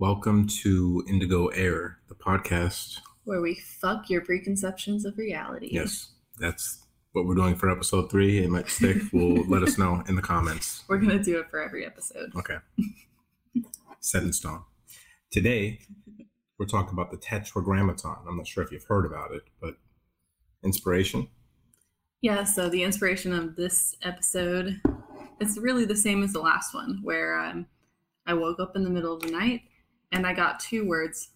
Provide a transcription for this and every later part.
Welcome to Indigo Air, the podcast. Where we fuck your preconceptions of reality. Yes, that's what we're doing for episode three. It might stick. We'll let us know in the comments. We're going to do it for every episode. Okay. Set in stone. Today, we're talking about the Tetragrammaton. I'm not sure if you've heard about it, but inspiration. Yeah, so the inspiration of this episode is really the same as the last one, where um, I woke up in the middle of the night and I got two words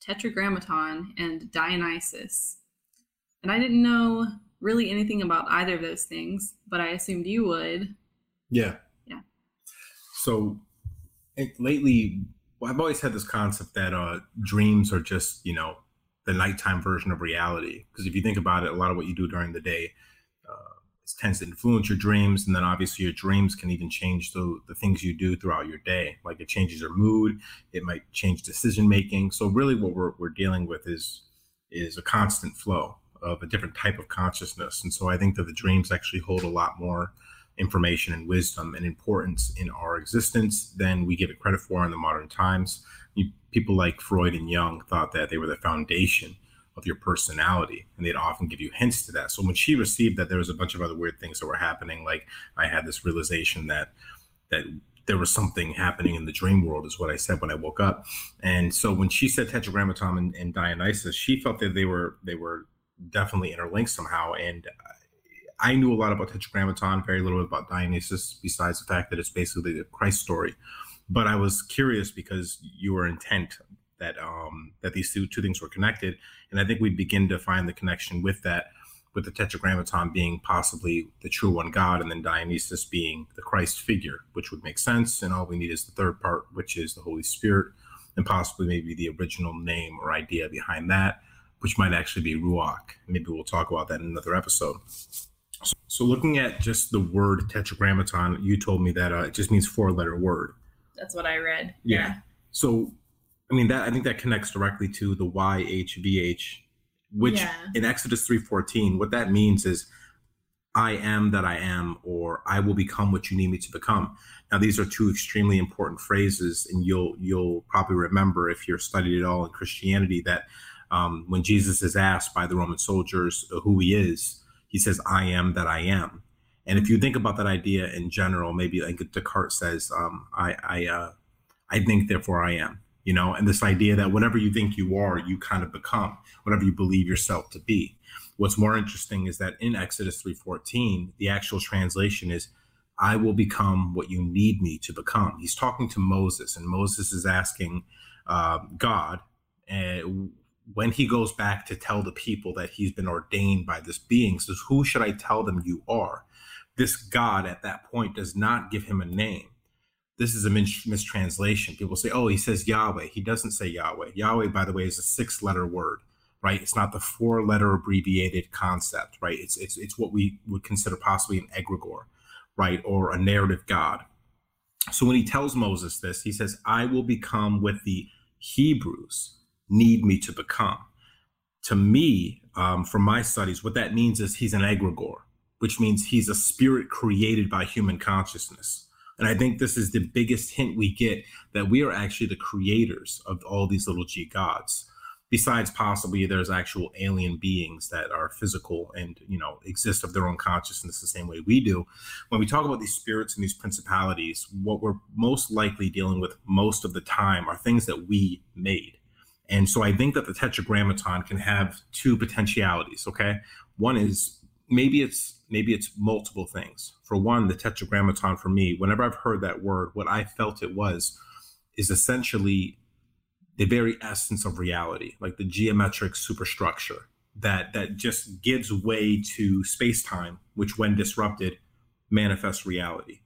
Tetragrammaton and Dionysus. And I didn't know really anything about either of those things, but I assumed you would. Yeah. Yeah. So it, lately, well, I've always had this concept that uh, dreams are just, you know, the nighttime version of reality. Because if you think about it, a lot of what you do during the day tends to influence your dreams and then obviously your dreams can even change the, the things you do throughout your day. Like it changes your mood it might change decision making so really what we're, we're dealing with is is a constant flow of a different type of consciousness. And so i think that the dreams actually hold a lot more information and wisdom and importance in our existence than we give it credit for in the modern times. People like freud and jung thought that they were the foundation of your personality and they'd often give you hints to that. So when she received that there was a bunch of other weird things that were happening like i had this realization that that there was something happening in the dream world is what i said when i woke up. And so when she said tetragrammaton and, and dionysus she felt that they were they were definitely interlinked somehow. And i knew a lot about tetragrammaton very little about dionysus besides the fact that it's basically the christ story. But i was curious because you were intent that um, that these two, two things were connected, and I think we begin to find the connection with that, with the Tetragrammaton being possibly the true one God, and then Dionysus being the Christ figure, which would make sense. And all we need is the third part, which is the Holy Spirit, and possibly maybe the original name or idea behind that, which might actually be Ruach. Maybe we'll talk about that in another episode. So, so looking at just the word Tetragrammaton, you told me that uh, it just means four-letter word. That's what I read. Yeah. yeah. So I mean that I think that connects directly to the YHVH, which yeah. in Exodus 3:14, what that means is I am that I am, or I will become what you need me to become. Now, these are two extremely important phrases, and you'll you'll probably remember if you're studied at all in Christianity that um, when Jesus is asked by the Roman soldiers who he is, he says, "I am that I am." And if you think about that idea in general, maybe like Descartes says, um, "I I uh, I think, therefore I am." You know, and this idea that whatever you think you are, you kind of become, whatever you believe yourself to be. What's more interesting is that in Exodus 3:14, the actual translation is I will become what you need me to become. He's talking to Moses, and Moses is asking uh, God uh, when he goes back to tell the people that he's been ordained by this being, says, Who should I tell them you are? This God at that point does not give him a name this is a mis- mistranslation. People say, oh, he says Yahweh. He doesn't say Yahweh. Yahweh, by the way, is a six letter word, right? It's not the four letter abbreviated concept, right? It's, it's, it's what we would consider possibly an egregore, right? Or a narrative God. So when he tells Moses this, he says, I will become what the Hebrews need me to become. To me, um, from my studies, what that means is he's an egregore, which means he's a spirit created by human consciousness and I think this is the biggest hint we get that we are actually the creators of all these little g gods. Besides, possibly there's actual alien beings that are physical and you know exist of their own consciousness the same way we do. When we talk about these spirits and these principalities, what we're most likely dealing with most of the time are things that we made. And so I think that the Tetragrammaton can have two potentialities. Okay, one is maybe it's maybe it's multiple things. For one, the tetragrammaton for me, whenever I've heard that word, what I felt it was is essentially the very essence of reality, like the geometric superstructure that that just gives way to space-time, which when disrupted manifests reality.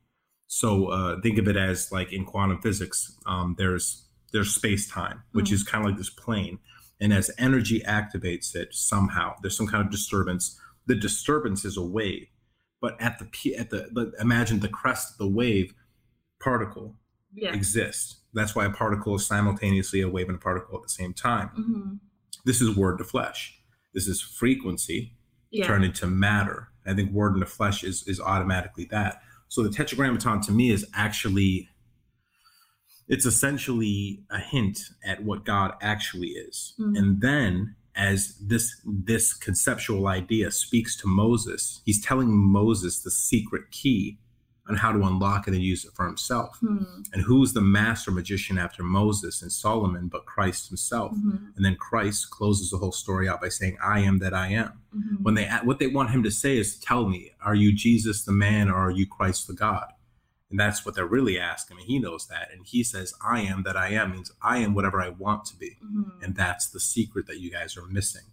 So uh, think of it as like in quantum physics, um, there's there's space-time, which mm-hmm. is kind of like this plane, and as energy activates it somehow, there's some kind of disturbance the disturbance is a wave, but at the at the imagine the crest of the wave particle yeah. exists. That's why a particle is simultaneously a wave and a particle at the same time. Mm-hmm. This is word to flesh. This is frequency yeah. turned into matter. I think word into flesh is is automatically that. So the tetragrammaton to me is actually it's essentially a hint at what God actually is. Mm-hmm. And then as this this conceptual idea speaks to Moses, he's telling Moses the secret key on how to unlock it and use it for himself. Mm-hmm. And who's the master magician after Moses and Solomon but Christ himself? Mm-hmm. And then Christ closes the whole story out by saying, "I am that I am." Mm-hmm. When they what they want him to say is, "Tell me, are you Jesus the man or are you Christ the God?" And that's what they're really asking. And he knows that. And he says, I am that I am means I am whatever I want to be. Mm-hmm. And that's the secret that you guys are missing.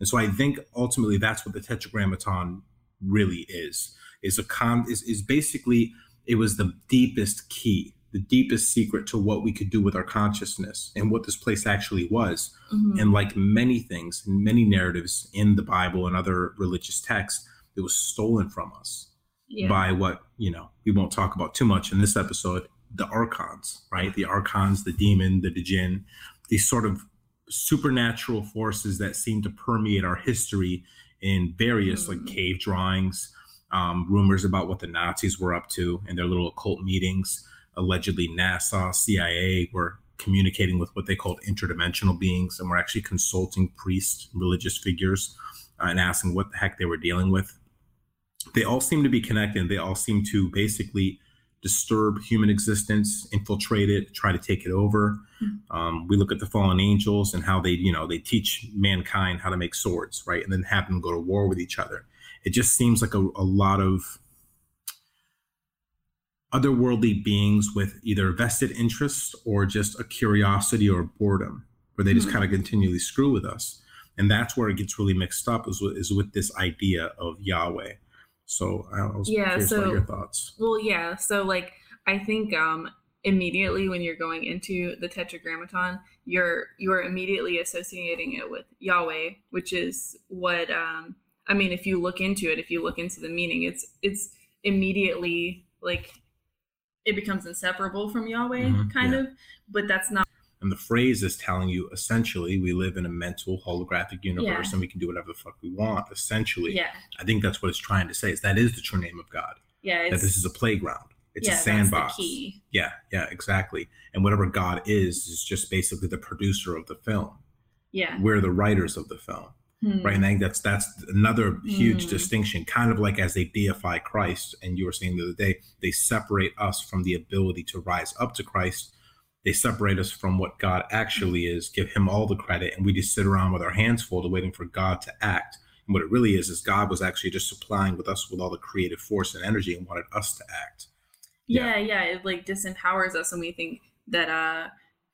And so I think ultimately that's what the tetragrammaton really is. Is a con is, is basically it was the deepest key, the deepest secret to what we could do with our consciousness and what this place actually was. Mm-hmm. And like many things, many narratives in the Bible and other religious texts, it was stolen from us yeah. by what you know we won't talk about too much in this episode the archons right the archons the demon the djinn these sort of supernatural forces that seem to permeate our history in various mm-hmm. like cave drawings um, rumors about what the nazis were up to in their little occult meetings allegedly nasa cia were communicating with what they called interdimensional beings and were actually consulting priests religious figures uh, and asking what the heck they were dealing with they all seem to be connected. They all seem to basically disturb human existence, infiltrate it, try to take it over. Mm-hmm. Um, we look at the fallen angels and how they, you know, they teach mankind how to make swords, right, and then have them go to war with each other. It just seems like a, a lot of otherworldly beings with either vested interest or just a curiosity or boredom, where they just mm-hmm. kind of continually screw with us. And that's where it gets really mixed up is with, is with this idea of Yahweh. So I was yeah, so, your thoughts. Well, yeah. So like I think um immediately when you're going into the tetragrammaton, you're you're immediately associating it with Yahweh, which is what um I mean, if you look into it, if you look into the meaning, it's it's immediately like it becomes inseparable from Yahweh, mm-hmm, kind yeah. of. But that's not and the phrase is telling you essentially we live in a mental holographic universe yeah. and we can do whatever the fuck we want. Essentially, yeah. I think that's what it's trying to say. Is that is the true name of God. Yeah. That this is a playground. It's yeah, a sandbox. Yeah, yeah, exactly. And whatever God is is just basically the producer of the film. Yeah. We're the writers of the film. Hmm. Right. And I think that's that's another huge hmm. distinction, kind of like as they deify Christ, and you were saying the other day, they separate us from the ability to rise up to Christ they separate us from what God actually is, give him all the credit, and we just sit around with our hands folded waiting for God to act. And what it really is is God was actually just supplying with us with all the creative force and energy and wanted us to act. Yeah, yeah, yeah it like disempowers us and we think that uh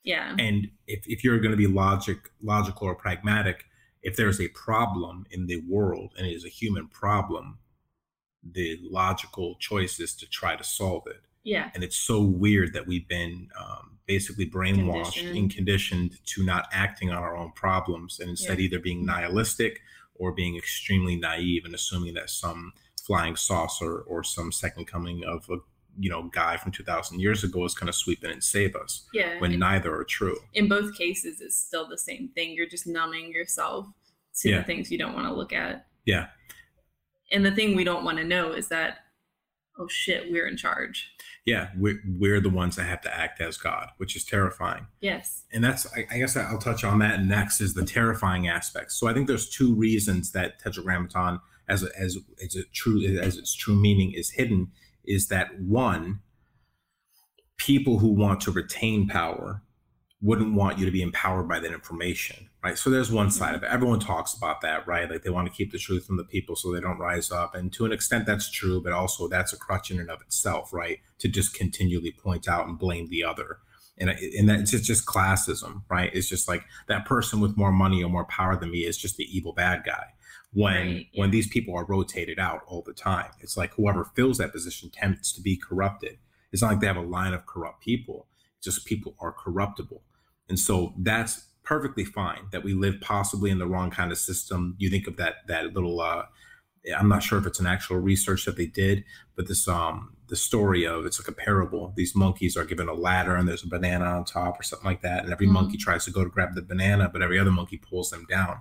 yeah. And if, if you're gonna be logic logical or pragmatic, if there's a problem in the world and it is a human problem, the logical choice is to try to solve it. Yeah. And it's so weird that we've been um, basically brainwashed conditioned. and conditioned to not acting on our own problems and instead yeah. either being nihilistic or being extremely naive and assuming that some flying saucer or some second coming of a you know guy from 2000 years ago is going to sweep in and save us yeah when neither are true in both cases it's still the same thing you're just numbing yourself to yeah. the things you don't want to look at yeah and the thing we don't want to know is that oh shit we're in charge yeah, we're, we're the ones that have to act as God, which is terrifying. Yes. And that's, I, I guess I'll touch on that next is the terrifying aspects. So I think there's two reasons that Tetragrammaton, as a, as as a true as its true meaning is hidden, is that one, people who want to retain power wouldn't want you to be empowered by that information, right? So there's one side mm-hmm. of it. Everyone talks about that, right? Like they want to keep the truth from the people so they don't rise up. And to an extent, that's true, but also that's a crutch in and of itself, right? To just continually point out and blame the other. And, and that's just, just classism, right? It's just like that person with more money or more power than me is just the evil bad guy. When right, yeah. when these people are rotated out all the time, it's like whoever fills that position tends to be corrupted. It's not like they have a line of corrupt people just people are corruptible. And so that's perfectly fine that we live possibly in the wrong kind of system. You think of that that little uh I'm not sure if it's an actual research that they did, but this um the story of it's like a parable. These monkeys are given a ladder and there's a banana on top or something like that, and every mm-hmm. monkey tries to go to grab the banana, but every other monkey pulls them down.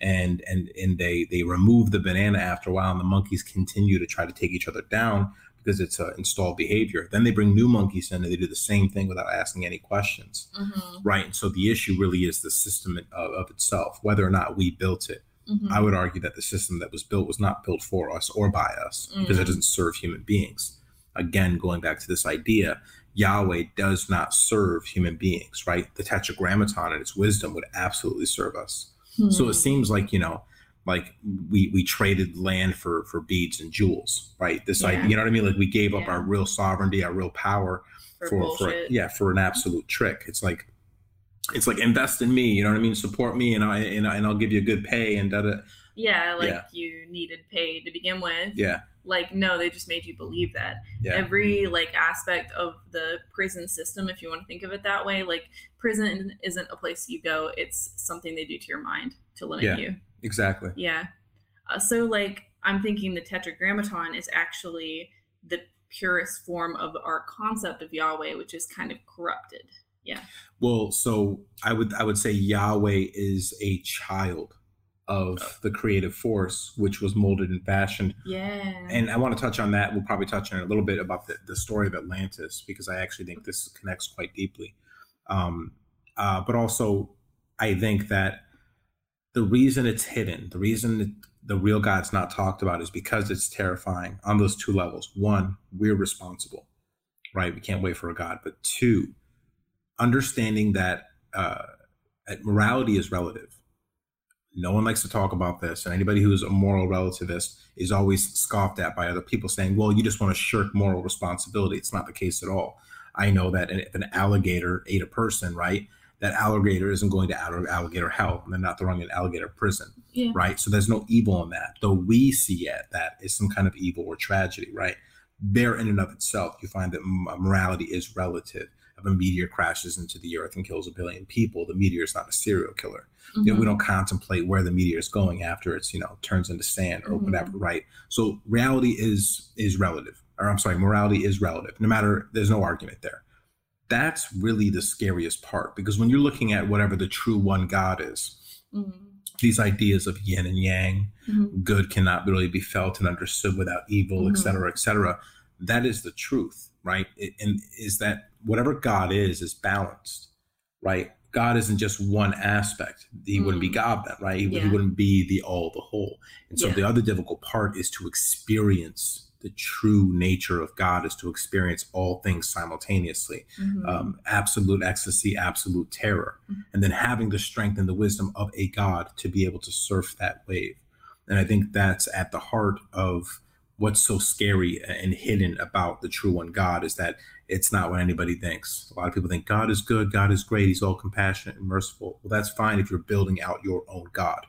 And and and they they remove the banana after a while, and the monkeys continue to try to take each other down because it's an installed behavior. Then they bring new monkeys in and they do the same thing without asking any questions, mm-hmm. right? And so the issue really is the system of, of itself, whether or not we built it. Mm-hmm. I would argue that the system that was built was not built for us or by us mm-hmm. because it mm. doesn't serve human beings. Again, going back to this idea, Yahweh does not serve human beings, right? The Tetragrammaton and its wisdom would absolutely serve us. So it hmm. seems like, you know, like we we traded land for for beads and jewels, right? This yeah. idea, you know what I mean? Like we gave yeah. up our real sovereignty, our real power for for, for, yeah for an absolute trick. It's like it's like invest in me, you know what I mean? Support me, and I and, I, and I'll give you a good pay and da da. Yeah, like yeah. you needed pay to begin with. Yeah. Like no, they just made you believe that. Yeah. Every like aspect of the prison system, if you want to think of it that way, like prison isn't a place you go; it's something they do to your mind to limit yeah. you. Exactly. Yeah. Uh, so like I'm thinking the tetragrammaton is actually the purest form of our concept of Yahweh, which is kind of corrupted. Yeah. Well, so I would I would say Yahweh is a child of oh. the creative force, which was molded and fashioned. Yeah. And I want to touch on that. We'll probably touch on it a little bit about the, the story of Atlantis because I actually think this connects quite deeply. Um, uh, but also, I think that the reason it's hidden, the reason the real God's not talked about is because it's terrifying on those two levels. One, we're responsible, right? We can't wait for a God. But two, understanding that uh, morality is relative. No one likes to talk about this, and anybody who is a moral relativist is always scoffed at by other people saying, well, you just want to shirk moral responsibility. It's not the case at all. I know that if an alligator ate a person, right, that alligator isn't going to out of alligator hell and they're not throwing an alligator prison yeah. right so there's no evil in that though we see it that is some kind of evil or tragedy right there in and of itself you find that morality is relative if a meteor crashes into the earth and kills a billion people the meteor is not a serial killer mm-hmm. you know, we mm-hmm. don't contemplate where the meteor is going after it's you know turns into sand or mm-hmm. whatever right so reality is is relative or i'm sorry morality is relative no matter there's no argument there that's really the scariest part because when you're looking at whatever the true one God is, mm-hmm. these ideas of yin and yang, mm-hmm. good cannot really be felt and understood without evil, mm-hmm. et cetera, et cetera. That is the truth, right? It, and is that whatever God is, is balanced, right? God isn't just one aspect. He wouldn't be mm. God then, right? He, yeah. he, wouldn't be the all, the whole. And so yeah. the other difficult part is to experience the true nature of God is to experience all things simultaneously mm-hmm. um, absolute ecstasy, absolute terror, mm-hmm. and then having the strength and the wisdom of a God to be able to surf that wave. And I think that's at the heart of what's so scary and hidden about the true one God is that it's not what anybody thinks. A lot of people think God is good, God is great, He's all compassionate and merciful. Well, that's fine if you're building out your own God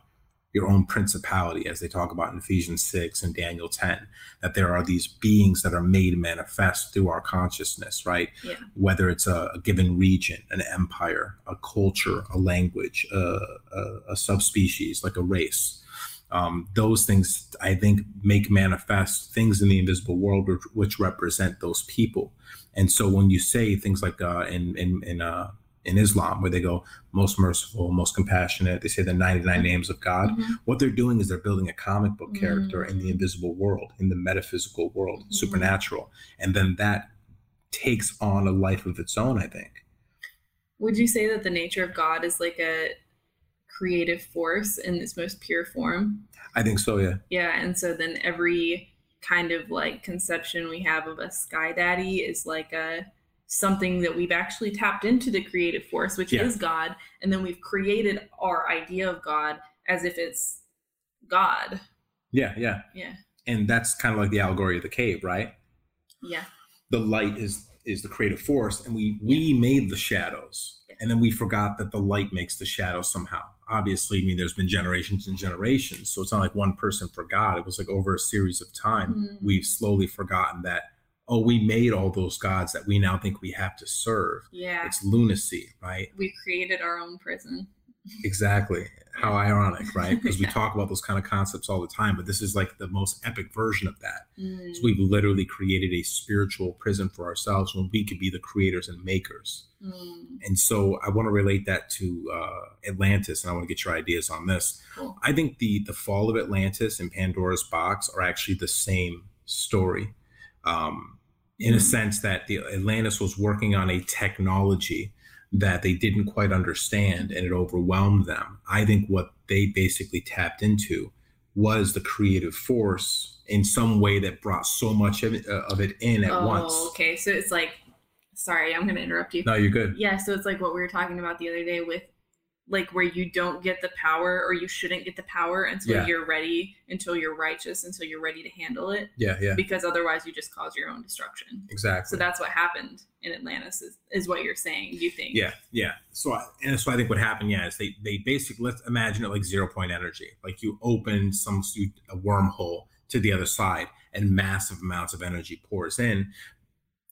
your own principality, as they talk about in Ephesians 6 and Daniel 10, that there are these beings that are made manifest through our consciousness, right? Yeah. Whether it's a, a, given region, an empire, a culture, a language, a, a, a subspecies, like a race. Um, those things, I think, make manifest things in the invisible world which, which represent those people. And so when you say things like uh, in, in, in uh, in Islam, where they go most merciful, most compassionate. They say the 99 mm-hmm. names of God. Mm-hmm. What they're doing is they're building a comic book character mm-hmm. in the mm. invisible world, in the metaphysical world, mm-hmm. supernatural. And then that takes on a life of its own, I think. Would you say that the nature of God is like a creative force in its most pure form? I think so, yeah. Yeah. And so then every kind of like conception we have of a sky daddy is like a something that we've actually tapped into the creative force, which yeah. is God, and then we've created our idea of God as if it's God. Yeah, yeah. Yeah. And that's kind of like the allegory of the cave, right? Yeah. The light is is the creative force and we we yeah. made the shadows. Yeah. And then we forgot that the light makes the shadows somehow. Obviously, I mean there's been generations and generations. So it's not like one person forgot. It was like over a series of time mm-hmm. we've slowly forgotten that oh, we made all those gods that we now think we have to serve. Yeah. It's lunacy, right? We created our own prison. exactly. How ironic, right? Because yeah. we talk about those kind of concepts all the time, but this is like the most epic version of that. Mm. So we've literally created a spiritual prison for ourselves when we could be the creators and makers. Mm. And so I want to relate that to uh, Atlantis, and I want to get your ideas on this. Cool. I think the the fall of Atlantis and Pandora's box are actually the same story um, in a sense that the Atlantis was working on a technology that they didn't quite understand and it overwhelmed them. I think what they basically tapped into was the creative force in some way that brought so much of it, uh, of it in at once. oh, once. Okay, so it's like, sorry, I'm going to interrupt you. No, you're good. Yeah, so it's like what we were talking about the other day with like where you don't get the power or you shouldn't get the power until yeah. you're ready until you're righteous until you're ready to handle it. Yeah yeah. Because otherwise you just cause your own destruction. Exactly. So that's what happened in atlantis is, is what you're saying you think. Yeah yeah. So I, and so i think what happened yeah is they they basically let's imagine it like zero point energy. Like you open some a wormhole to the other side and massive amounts of energy pours in.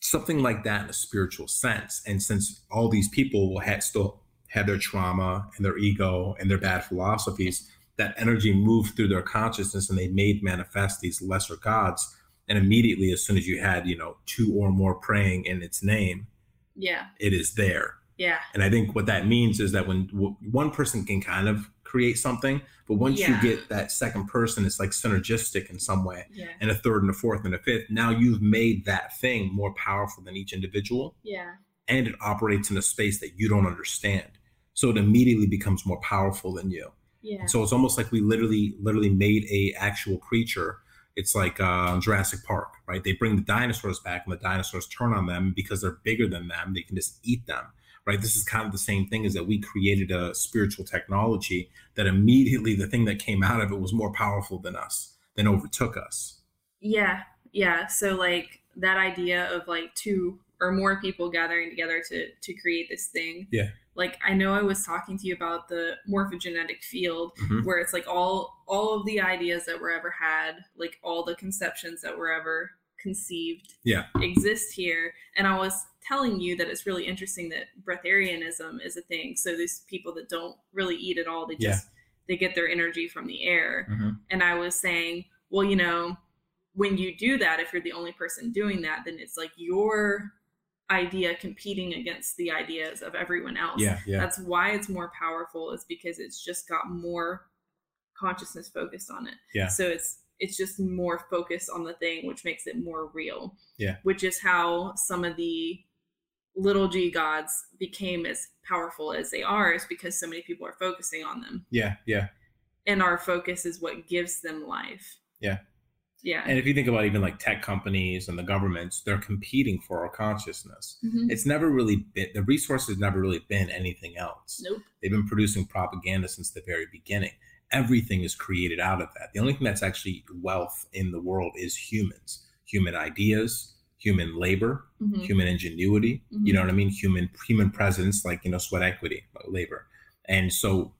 Something like that in a spiritual sense. And since all these people will have still had their trauma and their ego and their bad philosophies, that energy moved through their consciousness and they made manifest these lesser gods. And immediately, as soon as you had, you know, two or more praying in its name, yeah, it is there. Yeah. And I think what that means is that when w- one person can kind of create something, but once yeah. you get that second person, it's like synergistic in some way, yeah. and a third and a fourth and a fifth. Now you've made that thing more powerful than each individual. Yeah. And it operates in a space that you don't understand so it immediately becomes more powerful than you yeah and so it's almost like we literally literally made a actual creature it's like uh, Jurassic Park, right? They bring the dinosaurs back, and the dinosaurs turn on them because they're bigger than them. They can just eat them, right? This is kind of the same thing. Is that we created a spiritual technology that immediately the thing that came out of it was more powerful than us, than overtook us. Yeah, yeah. So like that idea of like two or more people gathering together to to create this thing. Yeah like I know I was talking to you about the morphogenetic field mm-hmm. where it's like all all of the ideas that were ever had, like all the conceptions that were ever conceived yeah exist here and I was telling you that it's really interesting that breatharianism is a thing so these people that don't really eat at all they just yeah. they get their energy from the air mm-hmm. and I was saying well you know when you do that if you're the only person doing that then it's like your idea competing against the ideas of everyone else. Yeah, yeah. That's why it's more powerful is because it's just got more consciousness focused on it. Yeah. So it's it's just more focused on the thing which makes it more real. Yeah. Which is how some of the little g gods became as powerful as they are is because so many people are focusing on them. Yeah, yeah. And our focus is what gives them life. Yeah. Yeah. And if you think about even like tech companies and the governments, they're competing for our consciousness. Mm-hmm. It's never really been the resources never really been anything else. Nope. They've been producing propaganda since the very beginning. Everything is created out of that. The only thing that's actually wealth in the world is humans, human ideas, human labor, mm-hmm. human ingenuity. Mm-hmm. You know what I mean? Human human presence, like you know, sweat equity, labor. And so,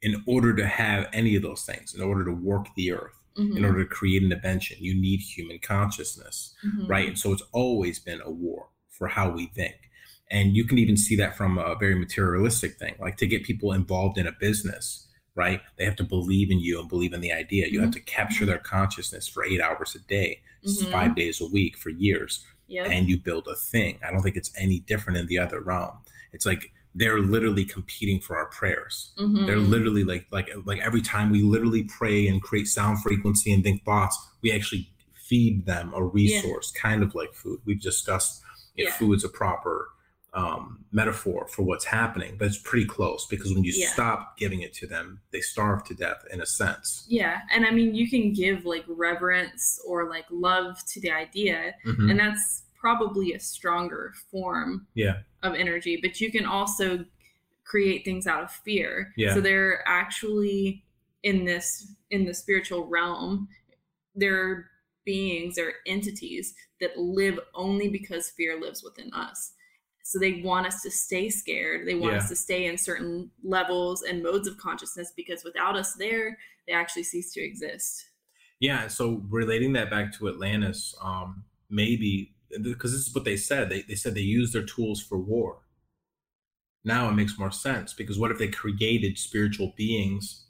in order to have any of those things, in order to work the earth Mm-hmm. In order to create an invention, you need human consciousness, mm-hmm. right? And so it's always been a war for how we think. And you can even see that from a very materialistic thing, like to get people involved in a business, right? They have to believe in you and believe in the idea. You mm-hmm. have to capture their consciousness for eight hours a day, mm-hmm. five days a week for years. Yep. And you build a thing. I don't think it's any different in the other realm. It's like they're literally competing for our prayers. Mm-hmm. They're literally like like like every time we literally pray and create sound frequency and think thoughts, we actually feed them a resource, yeah. kind of like food. We've discussed if yeah. food is a proper um, metaphor for what's happening, but it's pretty close because when you yeah. stop giving it to them, they starve to death in a sense. Yeah. And I mean, you can give like reverence or like love to the idea, mm-hmm. and that's probably a stronger form yeah. Of energy, but you can also create things out of fear. Yeah. So they're actually in this in the spiritual realm, there are beings, there are entities that live only because fear lives within us. So they want us to stay scared. They want yeah. us to stay in certain levels and modes of consciousness because without us there, they actually cease to exist. Yeah. So relating that back to Atlantis, um, maybe because this is what they said. They, they said they used their tools for war. Now it makes more sense because what if they created spiritual beings,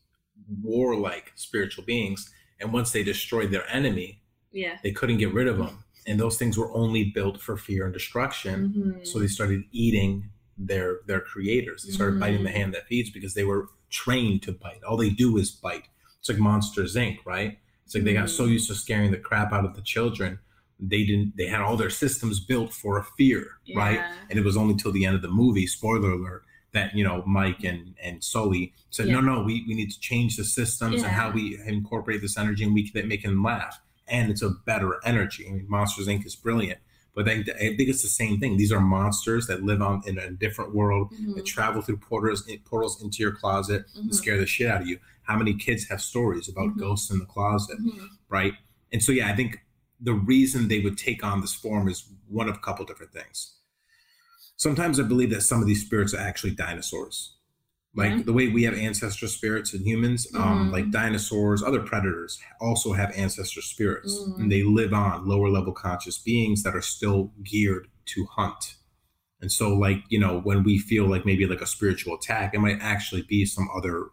warlike spiritual beings, and once they destroyed their enemy, yeah, they couldn't get rid of them. And those things were only built for fear and destruction. Mm-hmm. So they started eating their their creators. They started mm-hmm. biting the mm-hmm. hand that feeds because they were trained to bite. All they do is bite. It's like Monsters Inc., right? It's like they got so mm-hmm. used to scaring the crap out of the children they didn't they had all their systems built for a fear yeah. right and it was only till the end of the movie spoiler alert that you know mike and and sully said yeah. no no we, we need to change the systems yeah. and how we incorporate this energy and we can make them laugh and it's a better energy I mean, monsters inc is brilliant but I think, I think it's the same thing. These are monsters that live on in a different world mm-hmm. that travel through portals portals into your closet mm-hmm. and scare the shit out of you. How many kids have stories about mm-hmm. ghosts in the closet, mm-hmm. right? And so, yeah, I think the reason they would take on this form is one of a couple different things. Sometimes I believe that some of these spirits are actually dinosaurs like mm-hmm. the way we have ancestor spirits in humans um, mm-hmm. like dinosaurs other predators also have ancestor spirits mm-hmm. and they live on lower level conscious beings that are still geared to hunt and so like you know when we feel like maybe like a spiritual attack it might actually be some other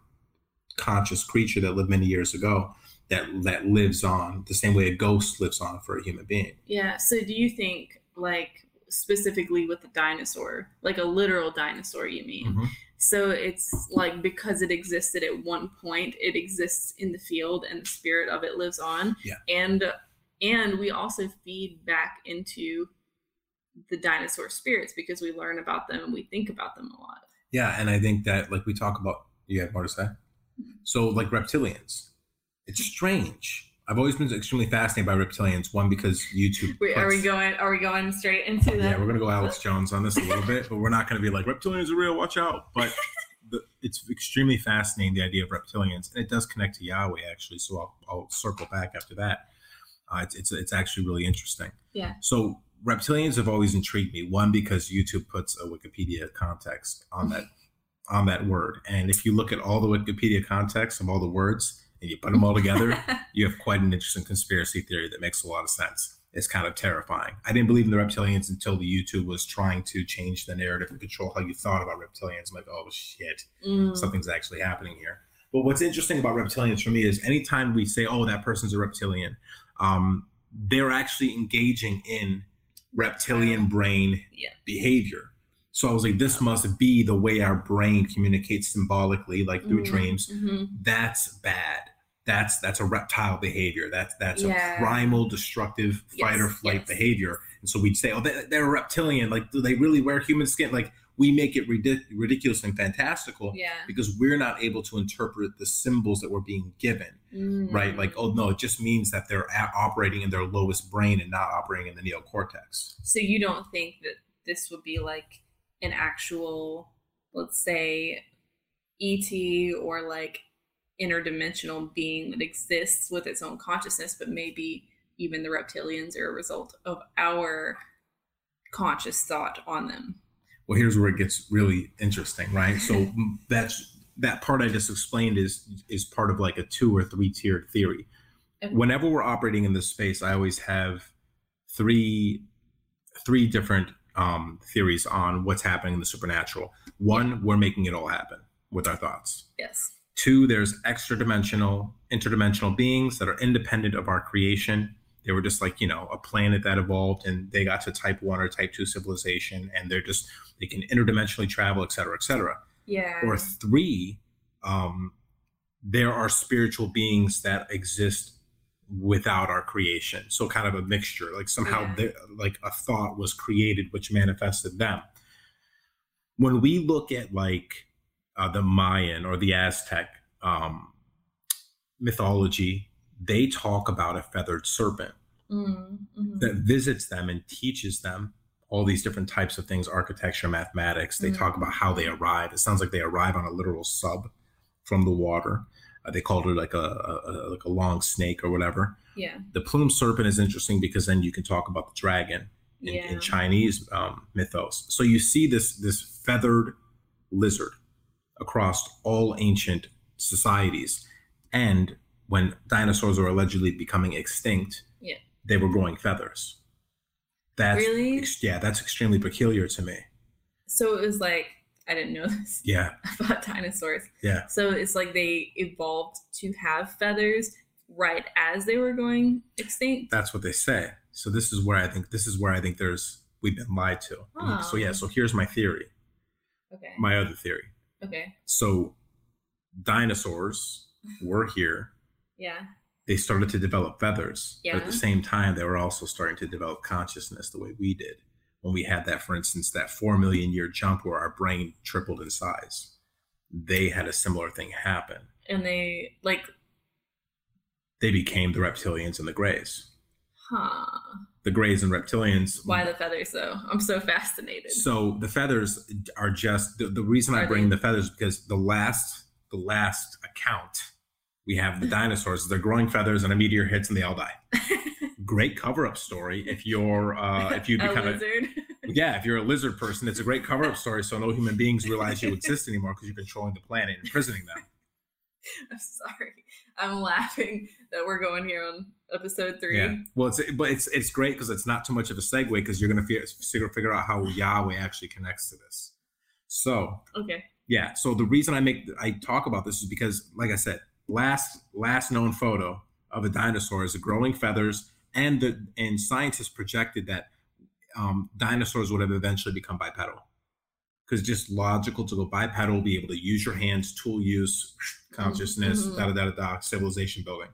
conscious creature that lived many years ago that that lives on the same way a ghost lives on for a human being yeah so do you think like specifically with the dinosaur like a literal dinosaur you mean mm-hmm. So it's like because it existed at one point, it exists in the field and the spirit of it lives on. Yeah. And and we also feed back into the dinosaur spirits because we learn about them and we think about them a lot. Yeah, and I think that like we talk about you have more to say? Mm-hmm. So like reptilians. It's strange I've always been extremely fascinated by reptilians. One because YouTube. Wait, puts, are we going? Are we going straight into that? Yeah, we're gonna go Alex Jones on this a little bit, but we're not gonna be like reptilians are real. Watch out! But the, it's extremely fascinating the idea of reptilians, and it does connect to Yahweh actually. So I'll, I'll circle back after that. Uh, it's, it's it's actually really interesting. Yeah. So reptilians have always intrigued me. One because YouTube puts a Wikipedia context on that on that word, and if you look at all the Wikipedia context of all the words and you put them all together, you have quite an interesting conspiracy theory that makes a lot of sense. It's kind of terrifying. I didn't believe in the reptilians until the YouTube was trying to change the narrative and control how you thought about reptilians. I'm like, oh shit, mm. something's actually happening here. But what's interesting about reptilians for me is anytime we say, oh, that person's a reptilian, um, they're actually engaging in reptilian brain yeah. behavior. So I was like, this must be the way our brain communicates symbolically, like through mm-hmm. dreams. Mm-hmm. That's bad. That's that's a reptile behavior. That's that's yeah. a primal, destructive fight yes, or flight yes. behavior. And so we'd say, oh, they, are reptilian. Like, do they really wear human skin? Like, we make it ridic- ridiculous and fantastical yeah. because we're not able to interpret the symbols that we're being given, mm. right? Like, oh no, it just means that they're operating in their lowest brain and not operating in the neocortex. So you don't think that this would be like an actual, let's say, ET or like interdimensional being that exists with its own consciousness, but maybe even the reptilians are a result of our conscious thought on them. Well, here's where it gets really interesting, right? So that's that part I just explained is is part of like a two or three tiered theory. Okay. Whenever we're operating in this space, I always have three three different um, theories on what's happening in the supernatural. One, we're making it all happen with our thoughts. Yes. Two, there's extra dimensional, interdimensional beings that are independent of our creation. They were just like, you know, a planet that evolved and they got to type one or type two civilization and they're just, they can interdimensionally travel, et cetera, et cetera. Yeah. Or three, um, there are spiritual beings that exist without our creation. So kind of a mixture, like somehow yeah. like a thought was created which manifested them. When we look at like uh, the Mayan or the Aztec um, mythology, they talk about a feathered serpent mm-hmm. that visits them and teaches them all these different types of things, architecture, mathematics. They mm-hmm. talk about how they arrive. It sounds like they arrive on a literal sub from the water they called it like a, a, like a long snake or whatever. Yeah. The plume serpent is interesting because then you can talk about the dragon in, yeah. in Chinese um, mythos. So you see this this feathered lizard across all ancient societies, and when dinosaurs were allegedly becoming extinct, yeah. they were growing feathers. That's really? yeah, that's extremely peculiar to me. So it was like I didn't know this. Yeah. About dinosaurs. Yeah. So it's like they evolved to have feathers right as they were going extinct. That's what they say. So this is where I think this is where I think there's we've been lied to. Oh. So yeah, so here's my theory. Okay. My other theory. Okay. So dinosaurs were here. Yeah. they started to develop feathers. Yeah. But at the same time, they were also starting to develop consciousness the way we did when we had that, for instance, that four million year jump where our brain tripled in size. They had a similar thing happen. And they like they became the reptilians and the grays. Huh. The grays and reptilians. Why the feathers though? I'm so fascinated. So the feathers are just the, the reason are I bring they? the feathers because the last the last account we have the dinosaurs. They're growing feathers, and a meteor hits, and they all die. great cover-up story if you're uh, if you become a lizard. A, yeah, if you're a lizard person, it's a great cover-up story. So no human beings realize you exist anymore because you're controlling the planet and imprisoning them. I'm sorry. I'm laughing that we're going here on episode three. Yeah. Well, it's but it's it's great because it's not too much of a segue because you're gonna figure figure out how Yahweh actually connects to this. So okay. Yeah. So the reason I make I talk about this is because, like I said, last last known photo of a dinosaur is growing feathers, and the and scientists projected that um, dinosaurs would have eventually become bipedal because just logical to go bipedal, be able to use your hands, tool use, consciousness, mm-hmm. da da da da, civilization building.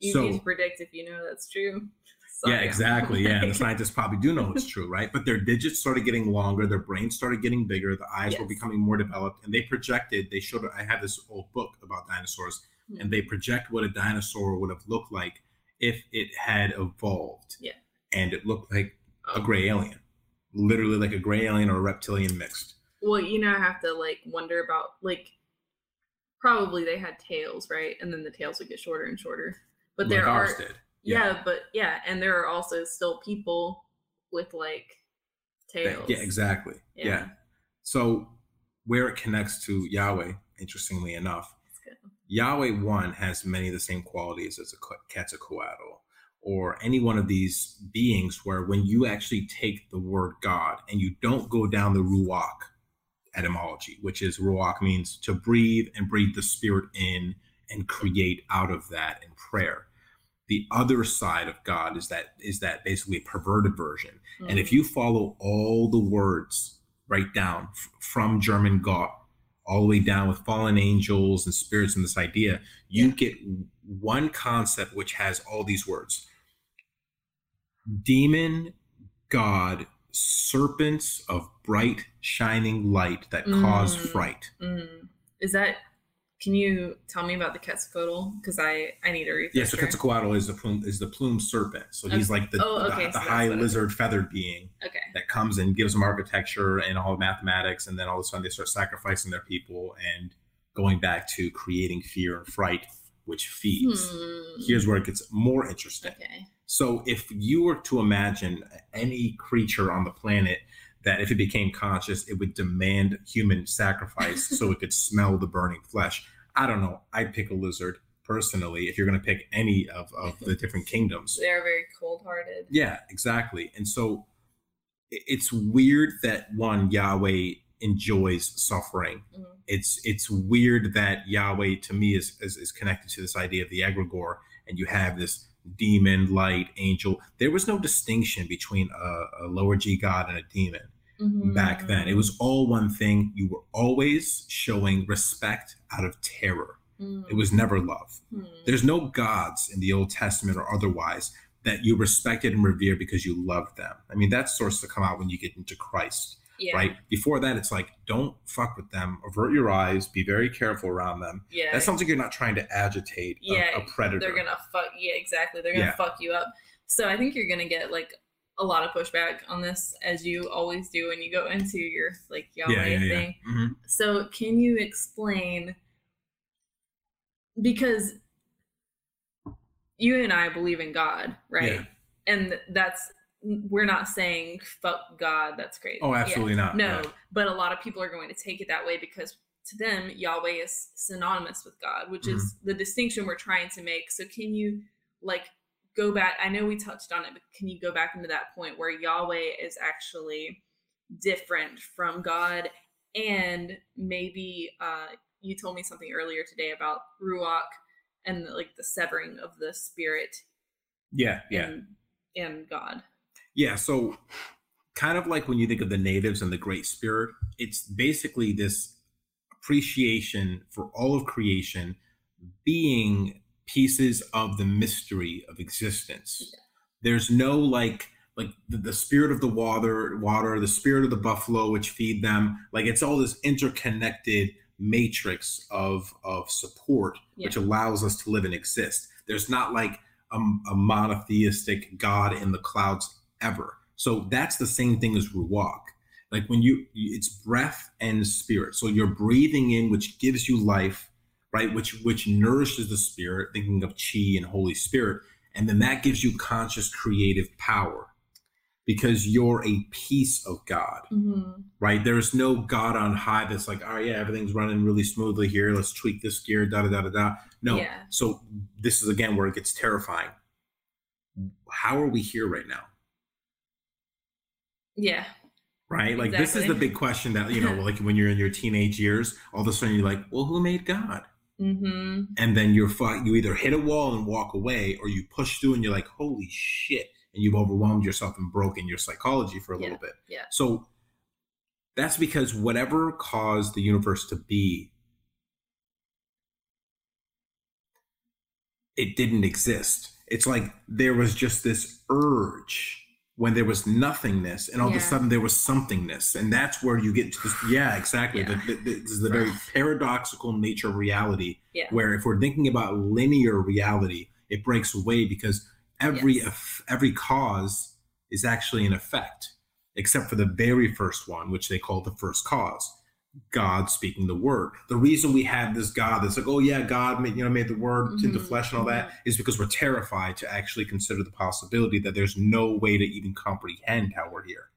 Easy so, to predict if you know that's true. Sorry. Yeah, exactly. Yeah, and the scientists probably do know it's true, right? But their digits started getting longer, their brains started getting bigger, the eyes yes. were becoming more developed, and they projected. They showed. I have this old book about dinosaurs, mm-hmm. and they project what a dinosaur would have looked like if it had evolved. Yeah, and it looked like a oh. gray alien, literally like a gray alien or a reptilian mixed. Well, you know, I have to like wonder about like probably they had tails, right? And then the tails would get shorter and shorter. But like there are did. Yeah. yeah, but yeah, and there are also still people with like tails. yeah, exactly. Yeah. yeah. So where it connects to Yahweh, interestingly enough, Yahweh one has many of the same qualities as a Quetzalcoatl or any one of these beings where when you actually take the word God and you don't go down the Ruach etymology, which is Ruach means to breathe and breathe the spirit in and create out of that in prayer the other side of God is that is that basically a perverted version. Mm. And if you follow all the words right down f- from German Gott all the way down with fallen angels and spirits and this idea, you yeah. get one concept which has all these words. Demon, God, serpents of bright shining light that mm. cause fright. Mm. Is that can you tell me about the Quetzalcoatl? Because I I need to read. Yeah, so Quetzalcoatl is the plume is the plume serpent. So he's like the oh, okay. the, the so high lizard feathered being. Okay. That comes and gives them architecture and all mathematics, and then all of a sudden they start sacrificing their people and going back to creating fear and fright, which feeds. Hmm. Here's where it gets more interesting. Okay. So if you were to imagine any creature on the planet that if it became conscious, it would demand human sacrifice so it could smell the burning flesh. I don't know. I'd pick a lizard personally if you're going to pick any of, of the different kingdoms. They're very cold hearted. Yeah, exactly. And so it's weird that one, Yahweh enjoys suffering. Mm-hmm. It's it's weird that Yahweh to me is, is, is connected to this idea of the egregore, and you have this demon, light, angel. There was no distinction between a, a lower G god and a demon mm-hmm. back then. It was all one thing. You were always showing respect out of terror. Mm. It was never love. Mm. There's no gods in the Old Testament or otherwise that you respected and revered because you loved them. I mean, that starts to come out when you get into Christ. Yeah. Right before that, it's like don't fuck with them. Avert your eyes. Be very careful around them. Yeah, that sounds like you're not trying to agitate yeah, a, a predator. They're gonna fuck. Yeah, exactly. They're gonna yeah. fuck you up. So I think you're gonna get like a lot of pushback on this as you always do when you go into your like Yahweh yeah, yeah, thing. Yeah. Mm-hmm. So can you explain because you and I believe in God, right? And that's we're not saying fuck God, that's crazy. Oh, absolutely not. No, but a lot of people are going to take it that way because to them Yahweh is synonymous with God, which mm-hmm. is the distinction we're trying to make. So can you like go back i know we touched on it but can you go back into that point where yahweh is actually different from god? And maybe uh, you told me something earlier today about ruach and like the severing of the spirit yeah yeah. and, and god. Yeah so kind of like when you think of the natives and the great spirit it's basically this appreciation for all of creation being pieces of the mystery of existence. Yeah. There's no like like the, the, spirit of the water, water, the spirit of the buffalo, which feed them. Like it's all this interconnected matrix of of support, yeah. which allows us to live and exist. There's not like a, a, monotheistic God in the clouds ever. So that's the same thing as ruach. Like when you, it's breath and spirit. So you're breathing in, which gives you life, right? Which which nourishes the spirit. Thinking of chi and Holy Spirit, and then that gives you conscious creative power because you're a piece of God, mm-hmm. right? There's no God on high that's like, oh yeah, everything's running really smoothly here. Let's tweak this gear, da da da da da. No. Yeah. So this is again where it gets terrifying. How are we here right now? Yeah. Right? Like exactly. this is the big question that, you know, like when you're in your teenage years, all of a sudden you're like, well, who made God? Mm-hmm. And then you're you either hit a wall and walk away, or you push through and you're like, holy shit and you've overwhelmed yourself and broken your psychology for a yeah. little bit. Yeah. So that's because whatever caused the universe to be, it didn't exist. It's like there was just this urge when there was nothingness, and all yeah. of a sudden there was somethingness, and that's where you get to this. Yeah, exactly. Yeah. The, the, this is the very paradoxical nature of reality. Yeah. Where if we're thinking about linear reality, it breaks away because every yes. every cause is actually an effect, except for the very first one, which they call the first cause. God speaking the word. The reason we have this God that's like, oh yeah, God made you know made the word mm-hmm. into flesh and all that mm-hmm. because we're terrified to actually consider the possibility that there's no way to even comprehend how we're here.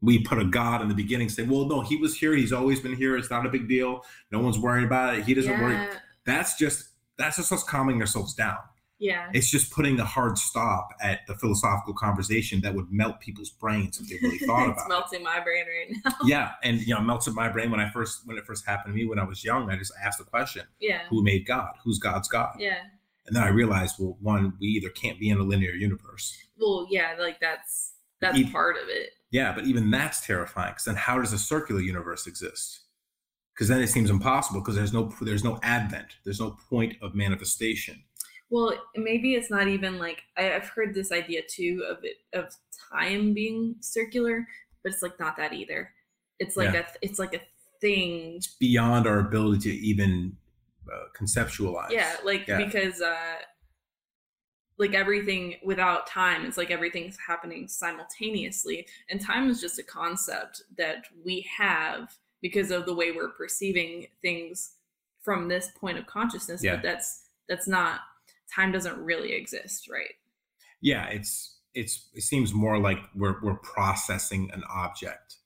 We put a God in the beginning, say, well, no, he was here, he's always been here, it's not a big deal, no one's worrying about it, he doesn't yeah. worry. That's just that's just us calming ourselves down. Yeah. It's just putting a hard stop at the philosophical conversation that would melt people's brains if they really thought about it. It's melting my brain right now. yeah. And you know, melted my brain when I first when it first happened to me when I was young. I just asked the question. Yeah. Who made God? Who's God's God? Yeah. And then I realized, well, one, we either can't be in a linear universe. Well, yeah, like that's that's even, part of it. Yeah, but even that's terrifying because then how does a circular universe exist? Because then it seems impossible because there's no there's no advent, there's no point of manifestation well, maybe it's not even like I, have heard this idea too of it of time being circular, but it's like not that either. It's like yeah. a it's like a thing it's beyond our ability to even uh, conceptualize. Yeah, like yeah. because uh like everything without time it's like everything's happening simultaneously and time is just a concept that we have because of the way we're perceiving things from this point of consciousness yeah. but that's that's not time doesn't really exist, right? Yeah, it's it's it seems more like we're we're processing an object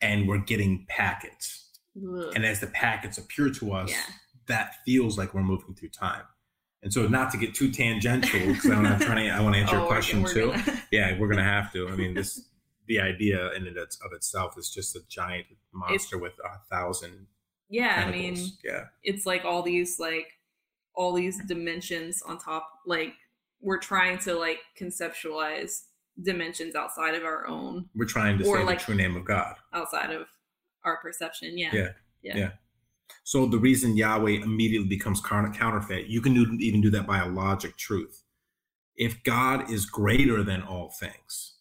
and we're getting packets. Ugh. And as the packets appear to us, yeah. that feels like we're moving through time. And so, not to get too tangential, because I'm trying to, I want to answer oh, your question we're, too. Gonna... yeah, we're gonna have to. I mean, this the idea in it of itself is just a giant monster it's, with a thousand. Yeah, tentacles. I mean, yeah, it's like all these like all these dimensions on top like we're trying to like conceptualize dimensions outside of our own. We're trying to say like the true name of god. outside of our perception yeah. Yeah. Yeah, yeah. so the reason yahweh immediately becomes counterfeit you can do, even do that by a logic truth. If god is greater than all things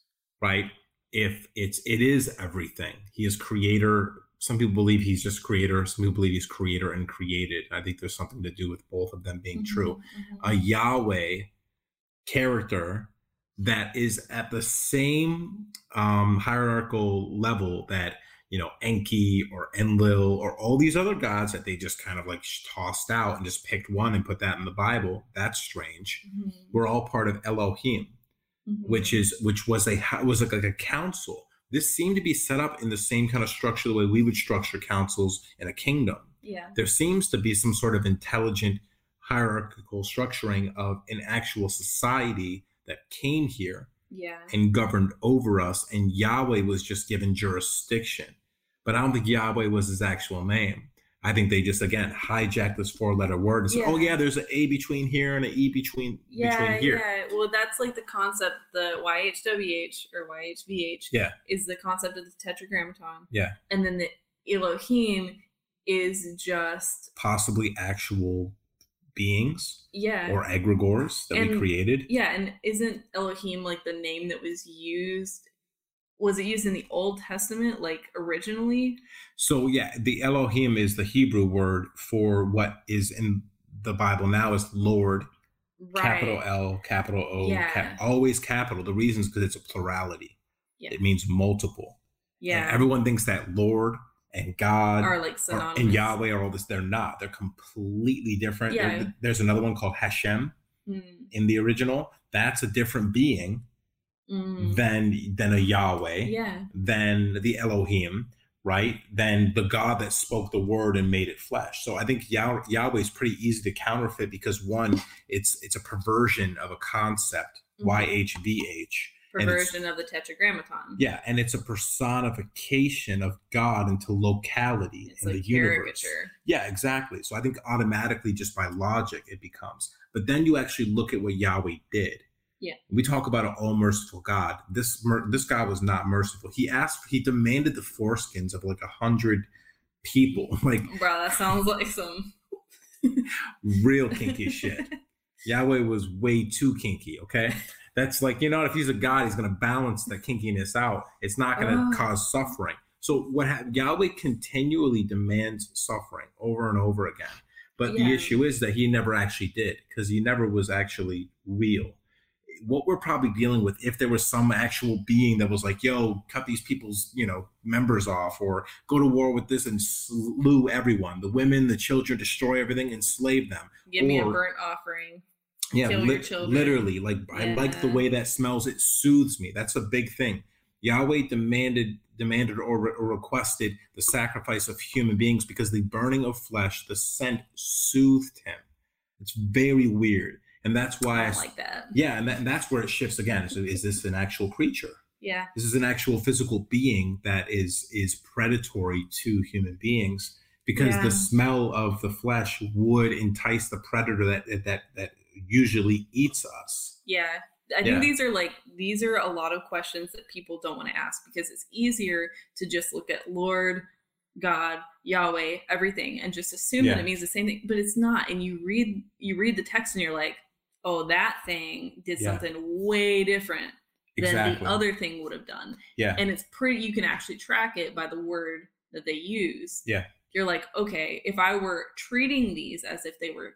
right? If it's it is everything. He is creator some people believe he's just creator. Some people believe he's creator and created. I think there's something to do with both of them being mm-hmm, true. Mm-hmm. A Yahweh character that is at the same um, hierarchical level that you know Enki or Enlil or all these other gods that they just kind of like tossed out and just picked one and put that in the Bible. That's strange. Mm-hmm. We're all part of Elohim, which mm-hmm. is which was a was like, like a council this seemed to be set up in the same kind of structure the way we would structure councils in a kingdom. Yeah. There seems to be some sort of intelligent hierarchical structuring of an actual society that came here yeah. and governed over us, and Yahweh was just given jurisdiction. But I don't think Yahweh was his actual name. I think they just again hijacked this four letter word and said, "Oh yeah, there's an A between here and an E between yeah, between here." Yeah, well, that's like the concept. The YHWH or YHVH yeah. is the concept of the Tetragrammaton. Yeah, and then the Elohim is just possibly actual beings yeah or egregores that And- we created yeah and isn't elohim like the name that was used was it used in the old testament like originally? So yeah the elohim is the hebrew word for what is in the bible now is lord right. Capital l capital o Yeah. cap, always capital. The reason is because it's a plurality. Yeah. it means multiple. And yeah. everyone thinks that lord and god are like are- synonymous. And yahweh are all this. They're not. They're completely different. There- Yeah. there's another one called hashem Mm, in the original. That's a different being mm, than than a yahweh yeah than the Elohim, right? Than the God that spoke the word and made it flesh. So I think Yah- Yahweh is pretty easy to counterfeit because one, it's it's a perversion of a concept, Mhm. YHVH. perversion of the tetragrammaton Yeah, and it's a personification of God into locality it's in like the universe. caricature Yeah, exactly. So I think automatically, just by logic, it becomes. But then you actually look at what Yahweh did. Yeah. We talk about an all merciful God. This mer- this God was not merciful. He asked, he demanded the foreskins of like a hundred people, like bro that sounds like some real kinky shit. Yahweh was way too kinky. Okay. That's like, you know, if he's a God, he's going to balance the kinkiness out. It's not going to Oh. cause suffering. So, what ha- Yahweh continually demands suffering over and over again. But the issue is that he never actually did because he never was actually real. What we're probably dealing with, if there was some actual being that was like, yo, cut these people's, you know, members off or go to war with this and slew everyone, the women, the children, destroy everything, enslave them. Give me a burnt offering. Yeah children. literally like i like the way that smells it soothes me. That's a big thing. Yahweh demanded demanded or, re- or requested the sacrifice of human beings because the burning of flesh the scent soothed him. It's very weird and that's why I, s- like that yeah and, that, and that's where it shifts again so is this an actual creature yeah this is an actual physical being that is is predatory to human beings because Yeah. the smell of the flesh would entice the predator that that that usually eats us Yeah. I Yeah. think these are like these are a lot of questions that people don't want to ask because it's easier to just look at Lord, God, Yahweh, everything and just assume that it means the same thing, but it's not. And you read you read the text and you're like, "Oh, that thing did Yeah. something way different than exactly the other thing would have done." yeah And it's pretty you can actually track it by the word that they use. Yeah. You're like, "Okay, if I were treating these as if they were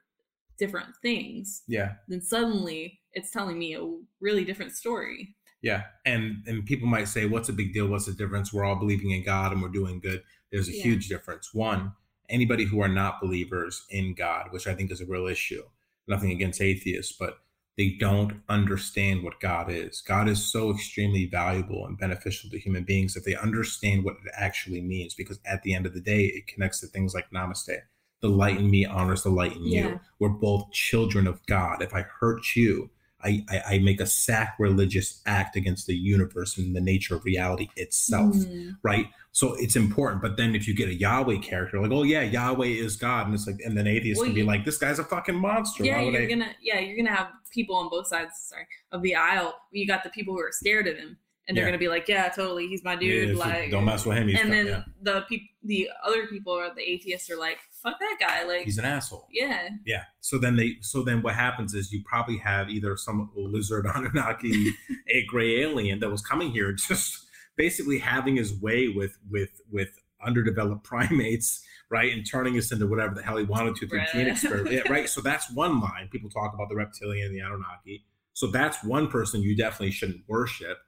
different things, yeah then suddenly it's telling me a really different story. yeah and and people might say what's a big deal what's the difference we're all believing in god and we're doing good there's a Yeah. huge difference one anybody who are not believers in god which i think is a real issue nothing against atheists but they don't understand what god is. God is so extremely valuable and beneficial to human beings if they understand what it actually means because at the end of the day it connects to things like namaste. The light in me honors the light in Yeah. you we're both children of god. If i hurt you I, I, I make a sacrilegious act against the universe and the nature of reality itself, Mm. right? So it's important. But then if you get a Yahweh character, like, oh yeah, Yahweh is God, and it's like, and then atheists Well, can be you- like, this guy's a fucking monster. Yeah, you're I? gonna yeah, you're gonna have people on both sides, sorry, of the aisle. You got the people who are scared of him and they're Yeah. gonna be like, Yeah, totally, he's my dude. it's like don't mess with him. And then yeah, the people the other people or the atheists are like, Fuck that guy, like he's an asshole. yeah. Yeah. So then they so then what happens is you probably have either some lizard Anunnaki, a gray alien that was coming here just basically having his way with with with underdeveloped primates, right? And turning us into whatever the hell he wanted to through gene Right. experiment. Yeah, right. So that's one line. People talk about the reptilian and the Anunnaki. So that's one person you definitely shouldn't worship.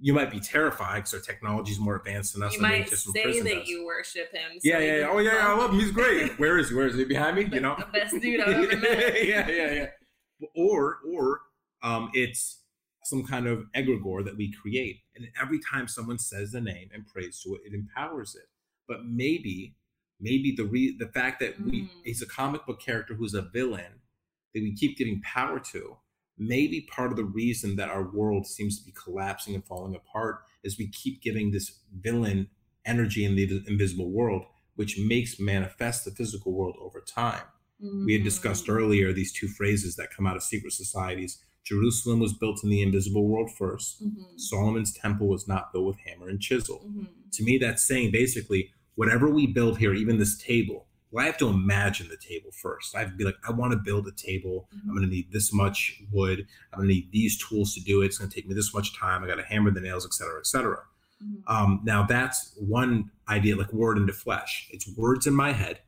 You might be terrified because our technology is more advanced than us. You might just say that us. you worship him. so Yeah, yeah, yeah. Oh yeah, I love love him. He's great. Where is he? Where is he? Behind me? You know? the best dude I've ever met. yeah, yeah, yeah. Or or um, it's some kind of egregore that we create, and every time someone says the name and prays to it, it empowers it. But maybe, maybe the re- the fact that we Mm. he's a comic book character who's a villain that we keep giving power to. Maybe part of the reason that our world seems to be collapsing and falling apart is we keep giving this villain energy in the invisible world, which makes manifest the physical world over time. We had discussed Mm. earlier these two phrases that come out of secret societies. Jerusalem was built in the invisible world 1st Mhm. Solomon's temple was not built with hammer and chisel. Mhm. To me, that's saying basically, whatever we build here, even this table, well, I have to imagine the table first. I have to be like, I want to build a table. Mm-hmm. I'm going to need this much wood. I'm going to need these tools to do it. It's going to take me this much time. I got to hammer the nails, et cetera, et cetera. Mm-hmm. Um, now that's one idea, like word into flesh. It's words in my head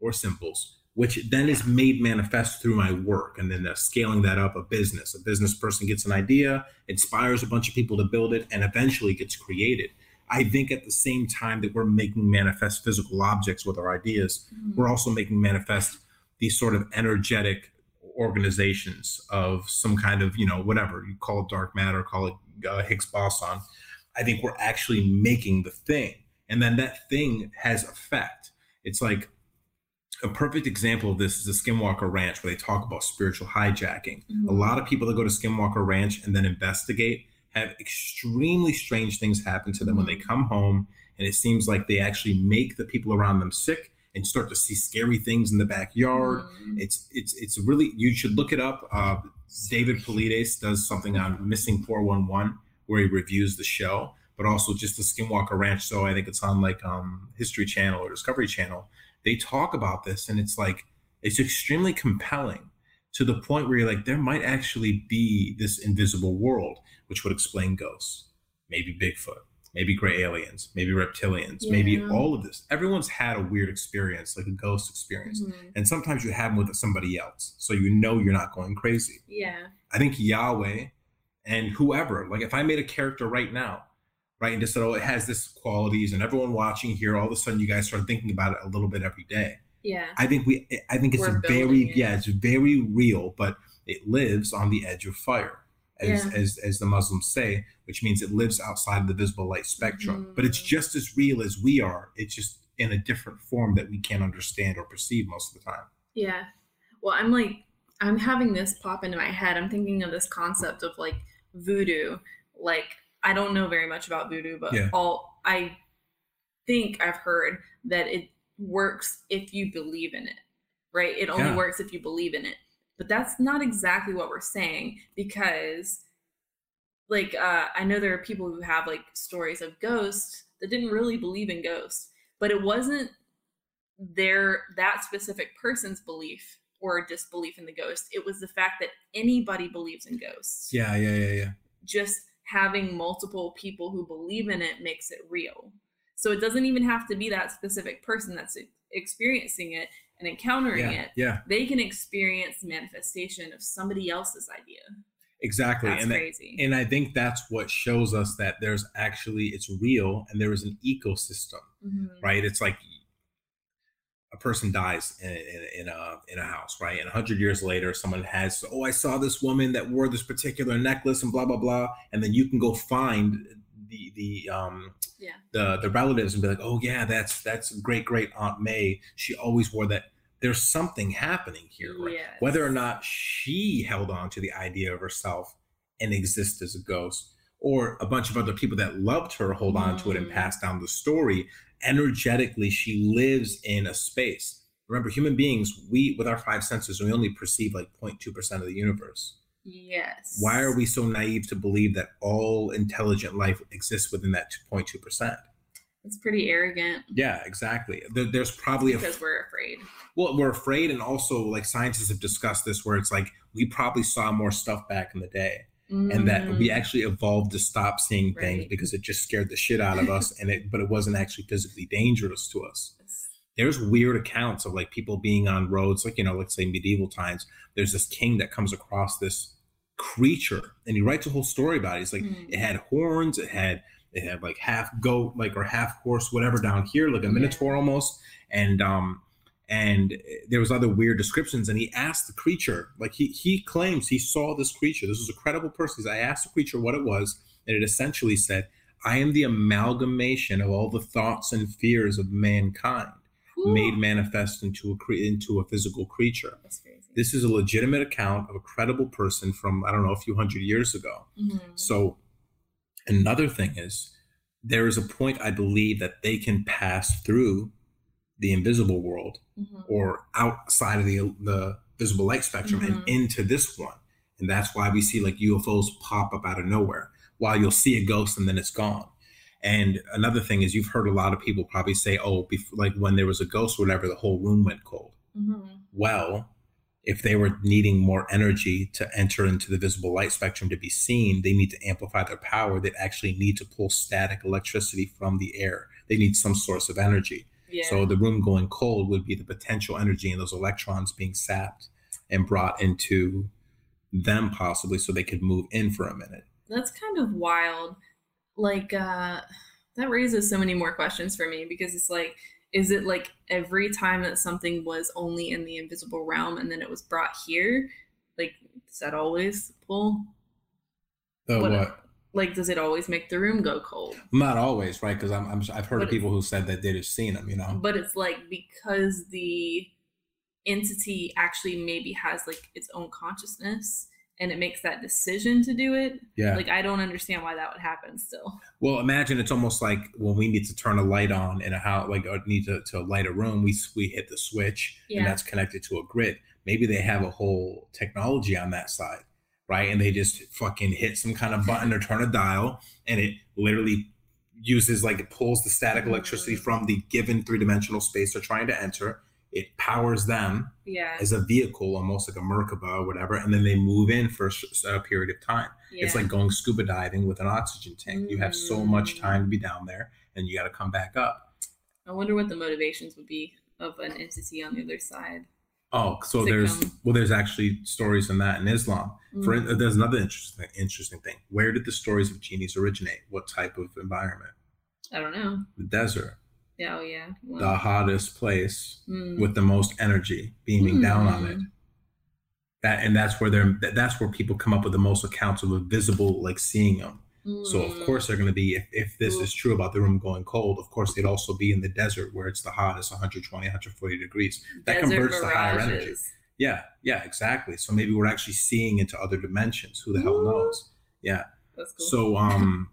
or symbols, which then is made manifest through my work. And then scaling that up a business. A business person gets an idea, inspires a bunch of people to build it, and eventually gets created. I think at the same time that we're making manifest physical objects with our ideas, mm-hmm. we're also making manifest these sort of energetic organizations of some kind of, you know, whatever you call it dark matter, call it uh, Higgs boson. I think we're actually making the thing. And then that thing has effect. It's like a perfect example of this is the Skinwalker Ranch, where they talk about spiritual hijacking. Mm-hmm. A lot of people that go to Skinwalker Ranch and then investigate have extremely strange things happen to them when they mm-hmm. come home and it seems like they actually make the people around them sick and start to see scary things in the backyard mm-hmm. it's it's it's really you should look it up uh, david paulides does something on missing 411 where he reviews the show but also just the skinwalker ranch so i think it's on like um history channel or discovery channel they talk about this and it's like it's extremely compelling to the point where you're like there might actually be this invisible world which would explain ghosts, maybe Bigfoot, maybe gray aliens, maybe reptilians, yeah. maybe all of this. Everyone's had a weird experience, like a ghost experience. Mm-hmm. And sometimes you have them with somebody else. So you know you're not going crazy. Yeah. I think Yahweh and whoever, like if I made a character right now, right, and just said, oh, it has this qualities, and everyone watching here, all of a sudden you guys start thinking about it a little bit every day. Yeah. I think we I think it's We're very yeah, it's very real, but it lives on the edge of fire as, yeah. as, as the Muslims say, which means it lives outside of the visible light spectrum. Mm-hmm. But it's just as real as we are. It's just in a different form that we can't understand or perceive most of the time. Yeah. Well, I'm like, I'm having this pop into my head. I'm thinking of this concept of like voodoo. Like, I don't know very much about voodoo, but yeah. all I think I've heard that it works if you believe in it, right? It only yeah. works if you believe in it. But that's not exactly what we're saying because like uh, I know there are people who have like stories of ghosts that didn't really believe in ghosts, but it wasn't their that specific person's belief or disbelief in the ghost. It was the fact that anybody believes in ghosts. Yeah, yeah, yeah, yeah. Just having multiple people who believe in it makes it real. So it doesn't even have to be that specific person that's experiencing it and encountering yeah, it, yeah, they can experience manifestation of somebody else's idea. Exactly. That's and crazy. That, and I think that's what shows us that there's actually it's real and there is an ecosystem, mm-hmm. right? It's like a person dies in, in, in, a in a house, right? And a hundred years later, someone has, oh, I saw this woman that wore this particular necklace and blah blah blah, and then you can go find the the um yeah the the relatives and be like, oh yeah, that's that's great great Aunt May. She always wore that. There's something happening here, right? Yes. Whether or not she held on to the idea of herself and exist as a ghost, or a bunch of other people that loved her hold mm. on to it and mm. pass down the story. Energetically, she lives in a space. Remember, human beings, we with our five senses, we only perceive like 0.2% of the universe. Yes. Why are we so naive to believe that all intelligent life exists within that 2.2%? It's pretty arrogant. Yeah, exactly. There, there's probably a because we're afraid. Well, we're afraid, and also like scientists have discussed this, where it's like we probably saw more stuff back in the day, mm. and that we mm. actually evolved to stop seeing right. things because it just scared the shit out of us, and it but it wasn't actually physically dangerous to us. There's weird accounts of like people being on roads, like you know, let's say medieval times. There's this king that comes across this creature and he writes a whole story about it. He's like, mm. it had horns, it had it had like half goat, like or half horse, whatever down here, like a minotaur yeah. almost. And um and there was other weird descriptions. And he asked the creature, like he he claims he saw this creature. This was a credible person. because I asked the creature what it was, and it essentially said, I am the amalgamation of all the thoughts and fears of mankind made manifest into a cre- into a physical creature. This is a legitimate account of a credible person from I don't know a few hundred years ago. Mm-hmm. So another thing is there is a point I believe that they can pass through the invisible world mm-hmm. or outside of the the visible light spectrum mm-hmm. and into this one. And that's why we see like UFOs pop up out of nowhere. While you'll see a ghost and then it's gone. And another thing is, you've heard a lot of people probably say, "Oh, bef- like when there was a ghost or whatever, the whole room went cold." Mm-hmm. Well, if they were needing more energy to enter into the visible light spectrum to be seen, they need to amplify their power. They actually need to pull static electricity from the air. They need some source of energy. Yeah. So the room going cold would be the potential energy and those electrons being sapped and brought into them possibly so they could move in for a minute. That's kind of wild. Like uh that raises so many more questions for me because it's like is it like every time that something was only in the invisible realm and then it was brought here? Like is that always pull? The what, what? like does it always make the room go cold? Not always right? Because I'm, I'm i've heard but of people who said that they've seen them you know? But it's like because the entity actually maybe has like its own consciousness and it makes that decision to do it. Yeah. Like I don't understand why that would happen still. Well, imagine it's almost like when we need to turn a light on in a house, like or need to, to light a room, we we hit the switch yeah. and that's connected to a grid. Maybe they have a whole technology on that side, right? And they just fucking hit some kind of button or turn a dial and it literally uses like it pulls the static electricity mm. from the given three-dimensional space they're trying to enter it powers them yeah. as a vehicle, almost like a Merkaba or whatever, and then they move in for a period of time. Yeah. It's like going scuba diving with an oxygen tank. Mm. You have so much mm. time to be down there, and you got to come back up. I wonder what the motivations would be of an entity on the other side. Oh, so there's come? well, there's actually stories in that in Islam. Mm. For there's another interesting interesting thing. Where did the stories of genies originate? What type of environment? I don't know. The desert. Oh yeah. The hottest place mm. with the most energy beaming mm. down on it. That and that's where they're that's where people come up with the most accounts of a visible like seeing them. Mm. So of mm. course they're going to be if, if this is true about the room going cold, of course they'd also be in the desert where it's the hottest 120 140 degrees. That desert converts to higher energy. Yeah, yeah, exactly. So maybe we're actually seeing into other dimensions. Who the hell knows? Yeah. That's cool. So um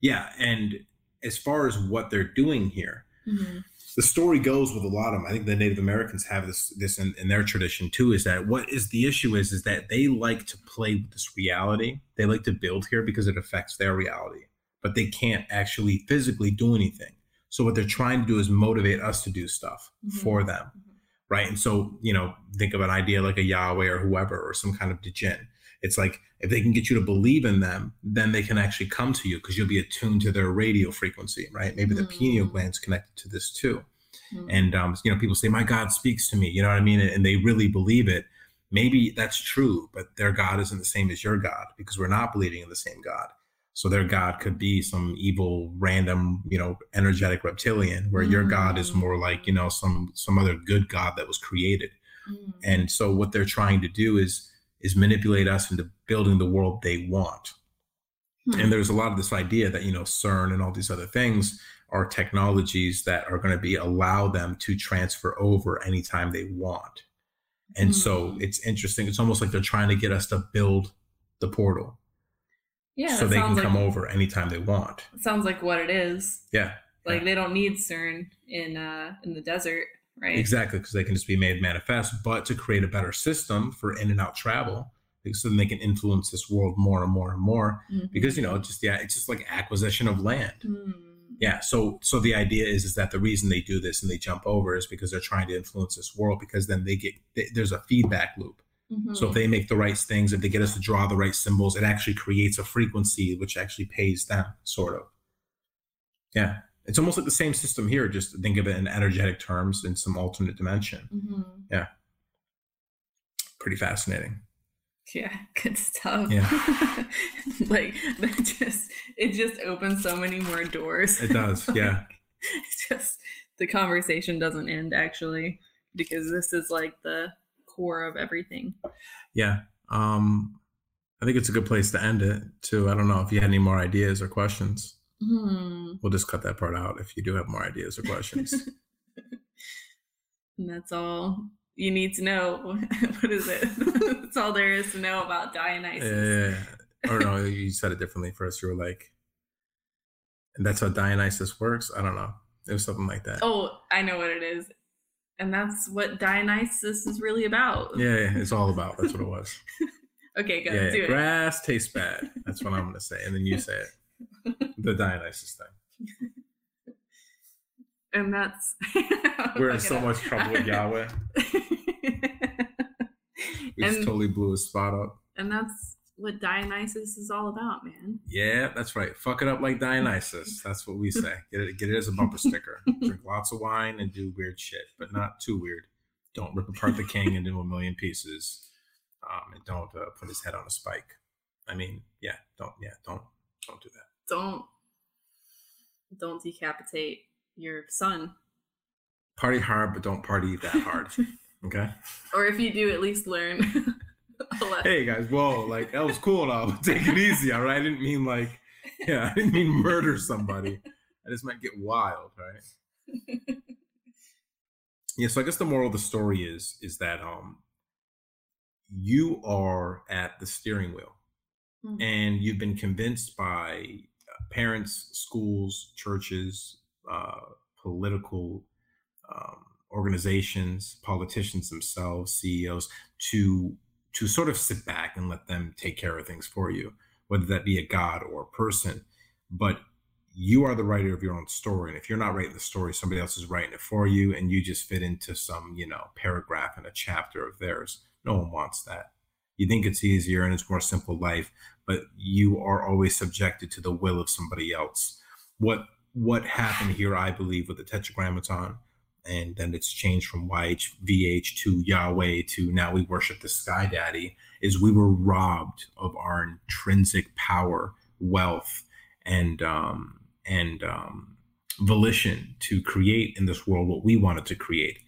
yeah, and as far as what they're doing here, mm-hmm. the story goes with a lot of them. I think the Native Americans have this this in, in, their tradition too. Is that what is the issue is is that they like to play with this reality. They like to build here because it affects their reality, but they can't actually physically do anything. So what they're trying to do is motivate us to do stuff mm-hmm. for them, mm-hmm. right? And so you know, think of an idea like a Yahweh or whoever or some kind of djinn it's like if they can get you to believe in them, then they can actually come to you because you'll be attuned to their radio frequency, right? Maybe the mm. pineal gland's connected to this too. Mm. And um, you know, people say, "My God speaks to me," you know what I mean, and they really believe it. Maybe that's true, but their God isn't the same as your God because we're not believing in the same God. So their God could be some evil, random, you know, energetic reptilian, where mm. your God is more like, you know, some some other good God that was created. Mm. And so what they're trying to do is is manipulate us into building the world they want. Hmm. And there's a lot of this idea that, you know, CERN and all these other things are technologies that are going to be allow them to transfer over anytime they want. And hmm. so it's interesting. It's almost like they're trying to get us to build the portal. Yeah. So they can come like, over anytime they want. Sounds like what it is. Yeah. Like yeah. they don't need CERN in uh in the desert right? Exactly, because they can just be made manifest, but to create a better system for in and out travel, so then they can influence this world more and more and more. Mm-hmm. Because you know, just yeah, it's just like acquisition of land. Mm. Yeah. So so the idea is is that the reason they do this and they jump over is because they're trying to influence this world because then they get they, there's a feedback loop. Mm-hmm. So if they make the right things, if they get us to draw the right symbols, it actually creates a frequency which actually pays them, sort of. Yeah it's almost like the same system here. Just think of it in energetic terms in some alternate dimension. Mm-hmm. Yeah. Pretty fascinating. Yeah, good stuff. Yeah. like that just it just opens so many more doors. It does, yeah. it's just the conversation doesn't end actually because this is like the core of everything. Yeah. Um I think it's a good place to end it too. I don't know if you had any more ideas or questions. Hmm. We'll just cut that part out if you do have more ideas or questions. and that's all you need to know. what is it? that's all there is to know about Dionysus. Yeah. Or no, you said it differently first. You were like, and that's how Dionysus works. I don't know. It was something like that. Oh, I know what it is. And that's what Dionysus is really about. Yeah, yeah it's all about. That's what it was. okay, go yeah, do Grass tastes bad. That's what I'm going to say. And then you say it. The Dionysus thing. and that's we're in so much trouble with Yahweh. we just totally blew his spot up. And that's what Dionysus is all about, man. Yeah, that's right. Fuck it up like Dionysus. That's what we say. Get it, get it as a bumper sticker. Drink lots of wine and do weird shit, but not too weird. Don't rip apart the king into a million pieces, um, and don't uh, put his head on a spike. I mean, yeah, don't, yeah, don't, don't do that. Don't, don't decapitate your son. Party hard, but don't party that hard. Okay. Or if you do, at least learn. hey guys, whoa, like that was cool now. Take it easy, all right? I didn't mean like, yeah, I didn't mean murder somebody. I just might get wild, right? yeah, so I guess the moral of the story is is that um you are at the steering wheel mm-hmm. and you've been convinced by parents, schools, churches, uh, political um, organizations, politicians themselves, CEOs to to sort of sit back and let them take care of things for you, whether that be a god or a person. But you are the writer of your own story. And if you're not writing the story, somebody else is writing it for you, and you just fit into some, you know, paragraph and a chapter of theirs. No one wants that. You think it's easier and it's more simple life, but you are always subjected to the will of somebody else. What what happened here, I believe, with the Tetragrammaton and then it's changed from YHVH to Yahweh to now we worship the Sky Daddy, is we were robbed of our intrinsic power, wealth, and um, and um, volition to create in this world what we wanted to create.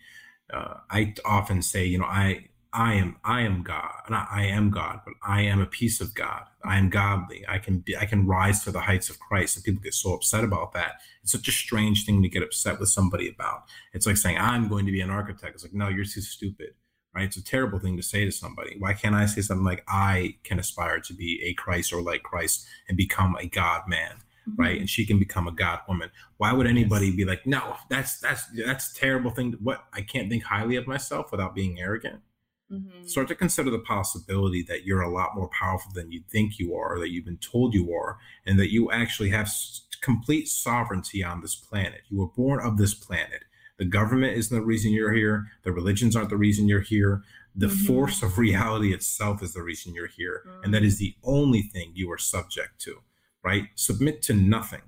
Uh, I often say, you know, I I am I am God, not I am God, but I am a piece of God. I am godly. I can be I can rise to the heights of Christ. And people get so upset about that. It's such a strange thing to get upset with somebody about. It's like saying, I'm going to be an architect. It's like, no, you're too stupid. Right? It's a terrible thing to say to somebody. Why can't I say something like I can aspire to be a Christ or like Christ and become a God man? Mm-hmm. right and she can become a god woman why would anybody yes. be like no that's that's that's a terrible thing what i can't think highly of myself without being arrogant Mm-hmm. Start to consider the possibility that you're a lot more powerful than you think you are, that you've been told you are, and that you actually have complete sovereignty on this planet. You were born of this planet. The government isn't the reason you're here. The religions aren't the reason you're here. The mm-hmm. force of reality itself is the reason you're here. Mm-hmm. And that is the only thing you are subject to, right? Submit to nothing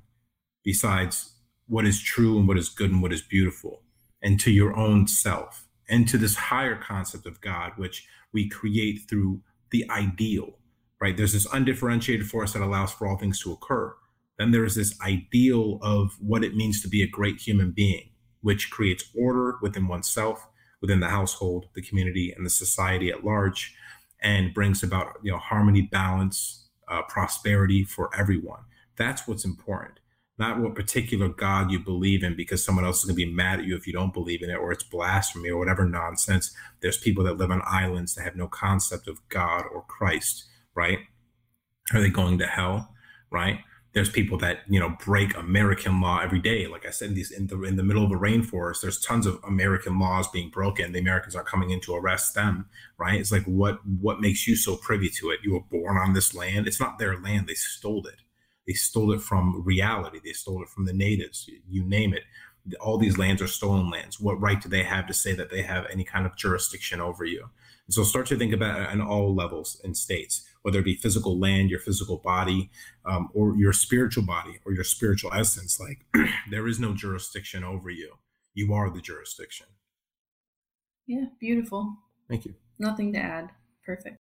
besides what is true and what is good and what is beautiful, and to your own self and to this higher concept of God, which we create through the ideal, right? There's this undifferentiated force that allows for all things to occur. Then there's this ideal of what it means to be a great human being, which creates order within oneself, within the household, the community, and the society at large, and brings about you know harmony, balance, uh, prosperity for everyone. That's what's important not what particular God you believe in because someone else is going to be mad at you if you don't believe in it or it's blasphemy or whatever nonsense. There's people that live on islands that have no concept of God or Christ, right? Are they going to hell, right? There's people that you know break American law every day. Like I said, in these in the in the middle of a rainforest, there's tons of American laws being broken. The Americans are coming in to arrest them, right? It's like what what makes you so privy to it? You were born on this land. It's not their land. They stole it they stole it from reality. They stole it from the natives. You name it. All these lands are stolen lands. What right do they have to say that they have any kind of jurisdiction over you? And so start to think about it on all levels in states, whether it be physical land, your physical body, um, or your spiritual body or your spiritual essence. Like there is no jurisdiction over you. You are the jurisdiction. Yeah, beautiful. Thank you. Nothing to add. Perfect.